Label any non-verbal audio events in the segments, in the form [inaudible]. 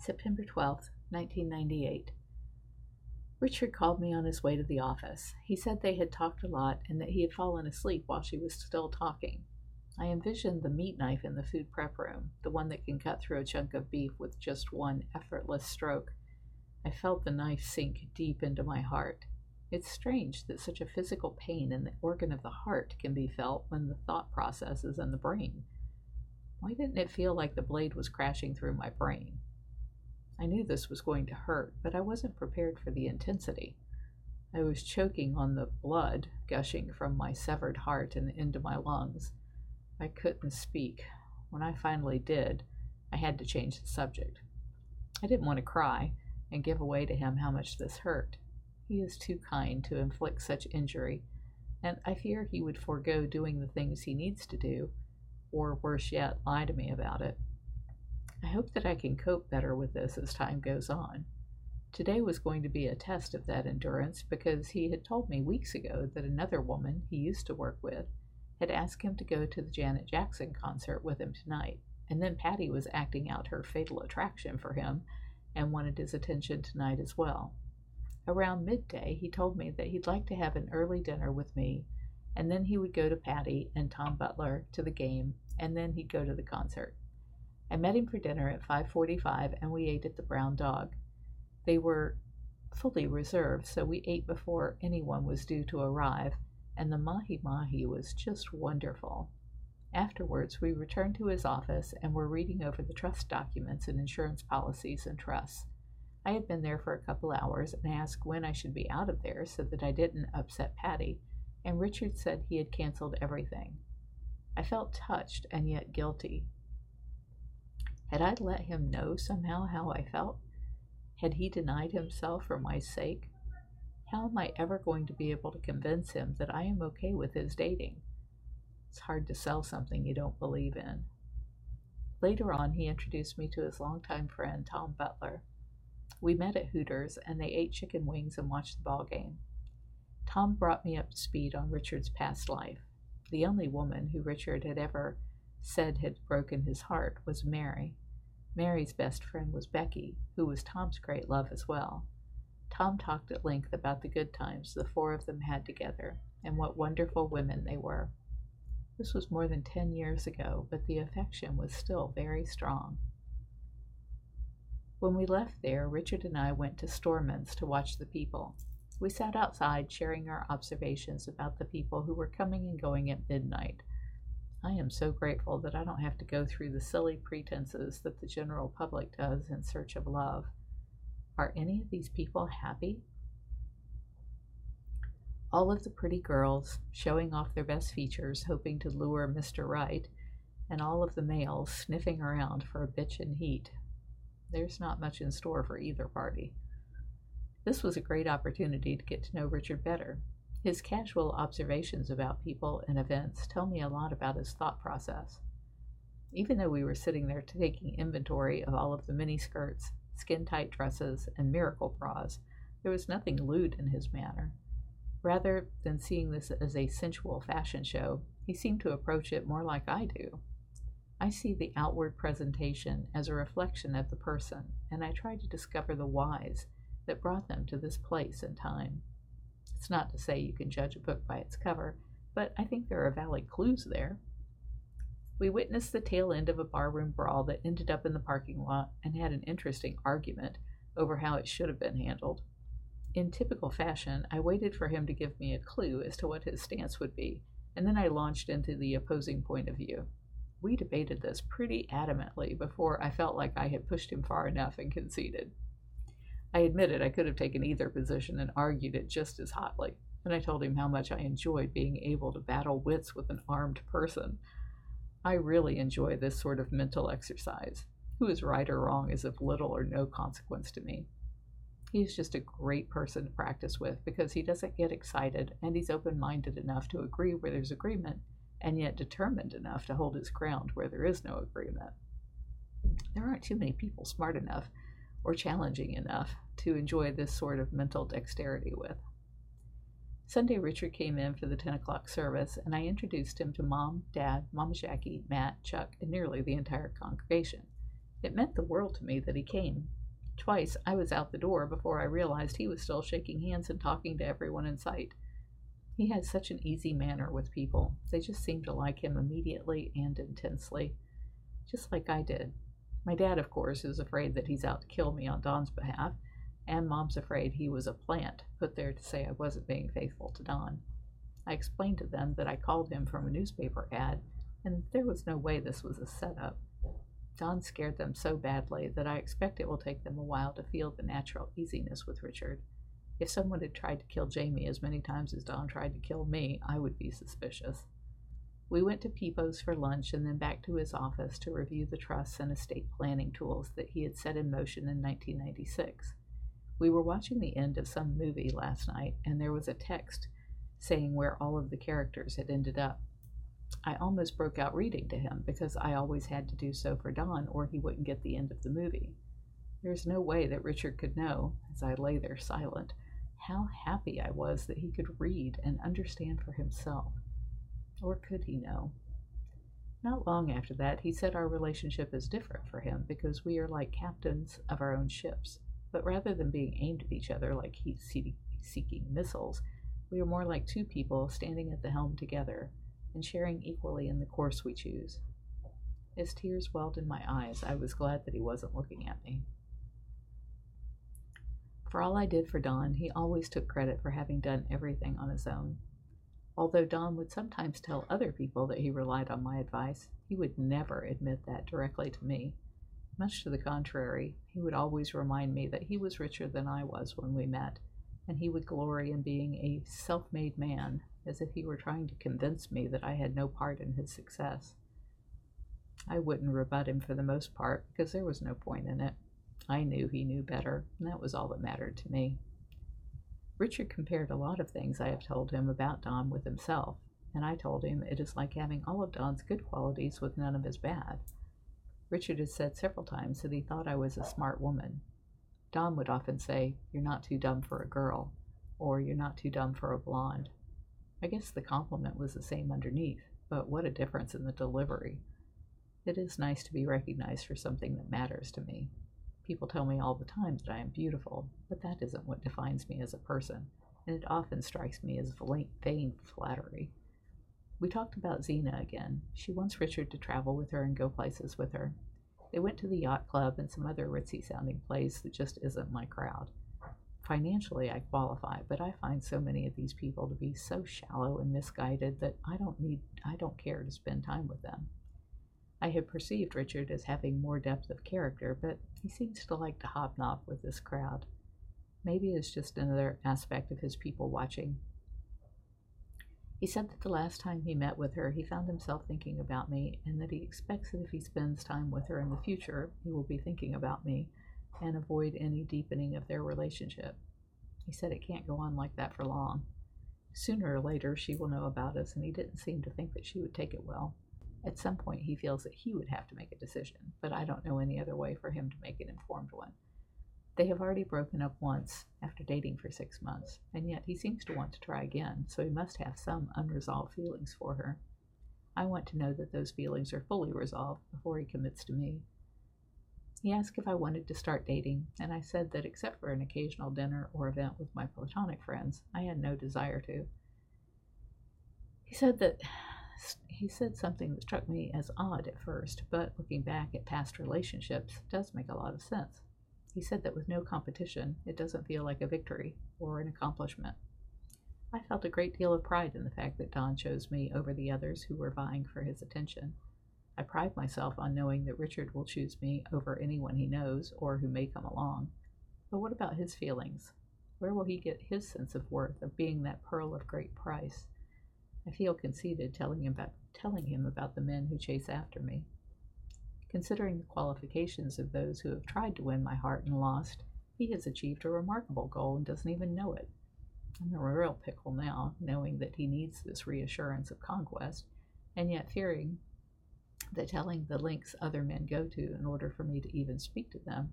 September 12th, 1998. Richard called me on his way to the office. He said they had talked a lot and that he had fallen asleep while she was still talking. I envisioned the meat knife in the food prep room, the one that can cut through a chunk of beef with just one effortless stroke. I felt the knife sink deep into my heart. It's strange that such a physical pain in the organ of the heart can be felt when the thought process is in the brain. Why didn't it feel like the blade was crashing through my brain? I knew this was going to hurt, but I wasn't prepared for the intensity. I was choking on the blood gushing from my severed heart and into my lungs. I couldn't speak. When I finally did, I had to change the subject. I didn't want to cry and give away to him how much this hurt. He is too kind to inflict such injury, and I fear he would forego doing the things he needs to do, or worse yet, lie to me about it. I hope that I can cope better with this as time goes on. Today was going to be a test of that endurance because he had told me weeks ago that another woman he used to work with had asked him to go to the Janet Jackson concert with him tonight, and then Patty was acting out her fatal attraction for him and wanted his attention tonight as well. Around midday, he told me that he'd like to have an early dinner with me, and then he would go to Patty and Tom Butler to the game, and then he'd go to the concert. I met him for dinner at 5:45 and we ate at the Brown Dog. They were fully reserved, so we ate before anyone was due to arrive, and the mahi mahi was just wonderful. Afterwards, we returned to his office and were reading over the trust documents and insurance policies and trusts. I had been there for a couple hours and asked when I should be out of there so that I didn't upset Patty, and Richard said he had canceled everything. I felt touched and yet guilty. Had I let him know somehow how I felt? Had he denied himself for my sake? How am I ever going to be able to convince him that I am okay with his dating? It's hard to sell something you don't believe in. Later on, he introduced me to his longtime friend, Tom Butler. We met at Hooters and they ate chicken wings and watched the ball game. Tom brought me up to speed on Richard's past life. The only woman who Richard had ever said had broken his heart was Mary. Mary's best friend was Becky, who was Tom's great love as well. Tom talked at length about the good times the four of them had together and what wonderful women they were. This was more than ten years ago, but the affection was still very strong. When we left there, Richard and I went to Storman's to watch the people. We sat outside sharing our observations about the people who were coming and going at midnight. I am so grateful that I don't have to go through the silly pretenses that the general public does in search of love. Are any of these people happy? All of the pretty girls showing off their best features, hoping to lure Mr. Right, and all of the males sniffing around for a bitch in heat. There's not much in store for either party. This was a great opportunity to get to know Richard better. His casual observations about people and events tell me a lot about his thought process. Even though we were sitting there taking inventory of all of the mini skirts, skin tight dresses, and miracle bras, there was nothing lewd in his manner. Rather than seeing this as a sensual fashion show, he seemed to approach it more like I do. I see the outward presentation as a reflection of the person, and I try to discover the whys that brought them to this place and time. It's not to say you can judge a book by its cover, but I think there are valid clues there. We witnessed the tail end of a barroom brawl that ended up in the parking lot and had an interesting argument over how it should have been handled. In typical fashion, I waited for him to give me a clue as to what his stance would be, and then I launched into the opposing point of view. We debated this pretty adamantly before I felt like I had pushed him far enough and conceded. I admitted I could have taken either position and argued it just as hotly, and I told him how much I enjoyed being able to battle wits with an armed person. I really enjoy this sort of mental exercise. Who is right or wrong is of little or no consequence to me. He's just a great person to practice with because he doesn't get excited and he's open minded enough to agree where there's agreement and yet determined enough to hold his ground where there is no agreement. There aren't too many people smart enough or challenging enough to enjoy this sort of mental dexterity with. Sunday, Richard came in for the 10 o'clock service, and I introduced him to Mom, Dad, Mama Jackie, Matt, Chuck, and nearly the entire congregation. It meant the world to me that he came. Twice I was out the door before I realized he was still shaking hands and talking to everyone in sight. He had such an easy manner with people. They just seemed to like him immediately and intensely, just like I did. My dad, of course, is afraid that he's out to kill me on Don's behalf, and Mom's afraid he was a plant put there to say I wasn't being faithful to Don. I explained to them that I called him from a newspaper ad, and there was no way this was a setup. Don scared them so badly that I expect it will take them a while to feel the natural easiness with Richard. If someone had tried to kill Jamie as many times as Don tried to kill me, I would be suspicious. We went to Peepo's for lunch and then back to his office to review the trusts and estate planning tools that he had set in motion in 1996. We were watching the end of some movie last night, and there was a text saying where all of the characters had ended up. I almost broke out reading to him because I always had to do so for Don or he wouldn't get the end of the movie. There's no way that Richard could know, as I lay there silent, how happy I was that he could read and understand for himself. Or could he know? Not long after that, he said our relationship is different for him because we are like captains of our own ships. But rather than being aimed at each other like heat seeking missiles, we are more like two people standing at the helm together and sharing equally in the course we choose. As tears welled in my eyes, I was glad that he wasn't looking at me. For all I did for Don, he always took credit for having done everything on his own. Although Don would sometimes tell other people that he relied on my advice, he would never admit that directly to me. Much to the contrary, he would always remind me that he was richer than I was when we met, and he would glory in being a self made man, as if he were trying to convince me that I had no part in his success. I wouldn't rebut him for the most part, because there was no point in it. I knew he knew better, and that was all that mattered to me. Richard compared a lot of things I have told him about Don with himself, and I told him it is like having all of Don's good qualities with none of his bad. Richard has said several times that he thought I was a smart woman. Don would often say, You're not too dumb for a girl, or You're not too dumb for a blonde. I guess the compliment was the same underneath, but what a difference in the delivery. It is nice to be recognized for something that matters to me. People tell me all the time that I am beautiful, but that isn't what defines me as a person, and it often strikes me as vain flattery. We talked about Zena again. She wants Richard to travel with her and go places with her. They went to the yacht club and some other ritzy sounding place that just isn't my crowd. Financially, I qualify, but I find so many of these people to be so shallow and misguided that I don't need, I don't care to spend time with them. I had perceived Richard as having more depth of character, but he seems to like to hobnob with this crowd. Maybe it's just another aspect of his people watching. He said that the last time he met with her, he found himself thinking about me, and that he expects that if he spends time with her in the future, he will be thinking about me and avoid any deepening of their relationship. He said it can't go on like that for long. Sooner or later, she will know about us, and he didn't seem to think that she would take it well. At some point, he feels that he would have to make a decision, but I don't know any other way for him to make an informed one. They have already broken up once after dating for six months, and yet he seems to want to try again, so he must have some unresolved feelings for her. I want to know that those feelings are fully resolved before he commits to me. He asked if I wanted to start dating, and I said that except for an occasional dinner or event with my platonic friends, I had no desire to. He said that he said something that struck me as odd at first, but looking back at past relationships does make a lot of sense. He said that with no competition, it doesn't feel like a victory or an accomplishment. I felt a great deal of pride in the fact that Don chose me over the others who were vying for his attention. I pride myself on knowing that Richard will choose me over anyone he knows or who may come along. But what about his feelings? Where will he get his sense of worth of being that pearl of great price? I feel conceited telling him about telling him about the men who chase after me. Considering the qualifications of those who have tried to win my heart and lost, he has achieved a remarkable goal and doesn't even know it. I'm in a real pickle now, knowing that he needs this reassurance of conquest, and yet fearing that telling the lengths other men go to in order for me to even speak to them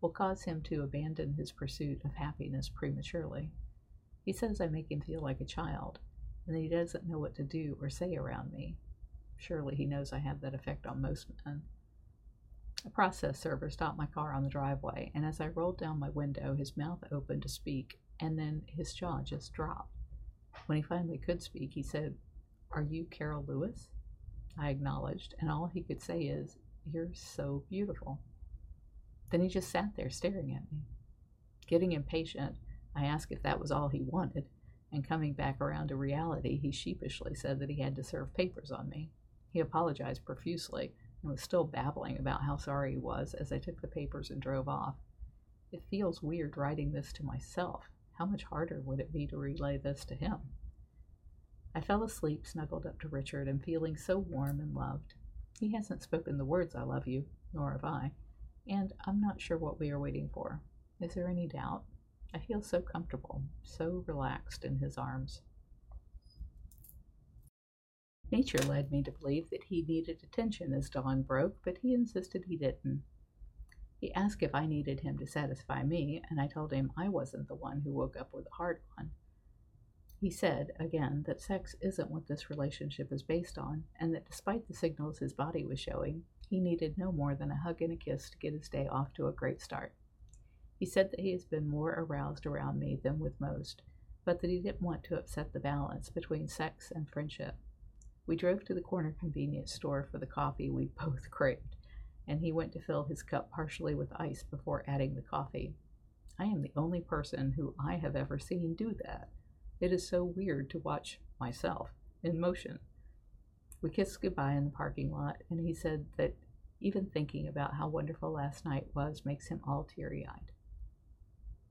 will cause him to abandon his pursuit of happiness prematurely. He says I make him feel like a child, and he doesn't know what to do or say around me. Surely he knows I have that effect on most men. A process server stopped my car on the driveway, and as I rolled down my window, his mouth opened to speak, and then his jaw just dropped. When he finally could speak, he said, Are you Carol Lewis? I acknowledged, and all he could say is, You're so beautiful. Then he just sat there staring at me. Getting impatient, I asked if that was all he wanted, and coming back around to reality, he sheepishly said that he had to serve papers on me. He apologized profusely and was still babbling about how sorry he was as I took the papers and drove off. It feels weird writing this to myself. How much harder would it be to relay this to him? I fell asleep, snuggled up to Richard, and feeling so warm and loved. He hasn't spoken the words I love you, nor have I, and I'm not sure what we are waiting for. Is there any doubt? I feel so comfortable, so relaxed in his arms. Nature led me to believe that he needed attention as dawn broke, but he insisted he didn't. He asked if I needed him to satisfy me, and I told him I wasn't the one who woke up with a hard one. He said, again, that sex isn't what this relationship is based on, and that despite the signals his body was showing, he needed no more than a hug and a kiss to get his day off to a great start. He said that he has been more aroused around me than with most, but that he didn't want to upset the balance between sex and friendship. We drove to the corner convenience store for the coffee we [laughs] both craved, and he went to fill his cup partially with ice before adding the coffee. I am the only person who I have ever seen do that. It is so weird to watch myself in motion. We kissed goodbye in the parking lot, and he said that even thinking about how wonderful last night was makes him all teary eyed.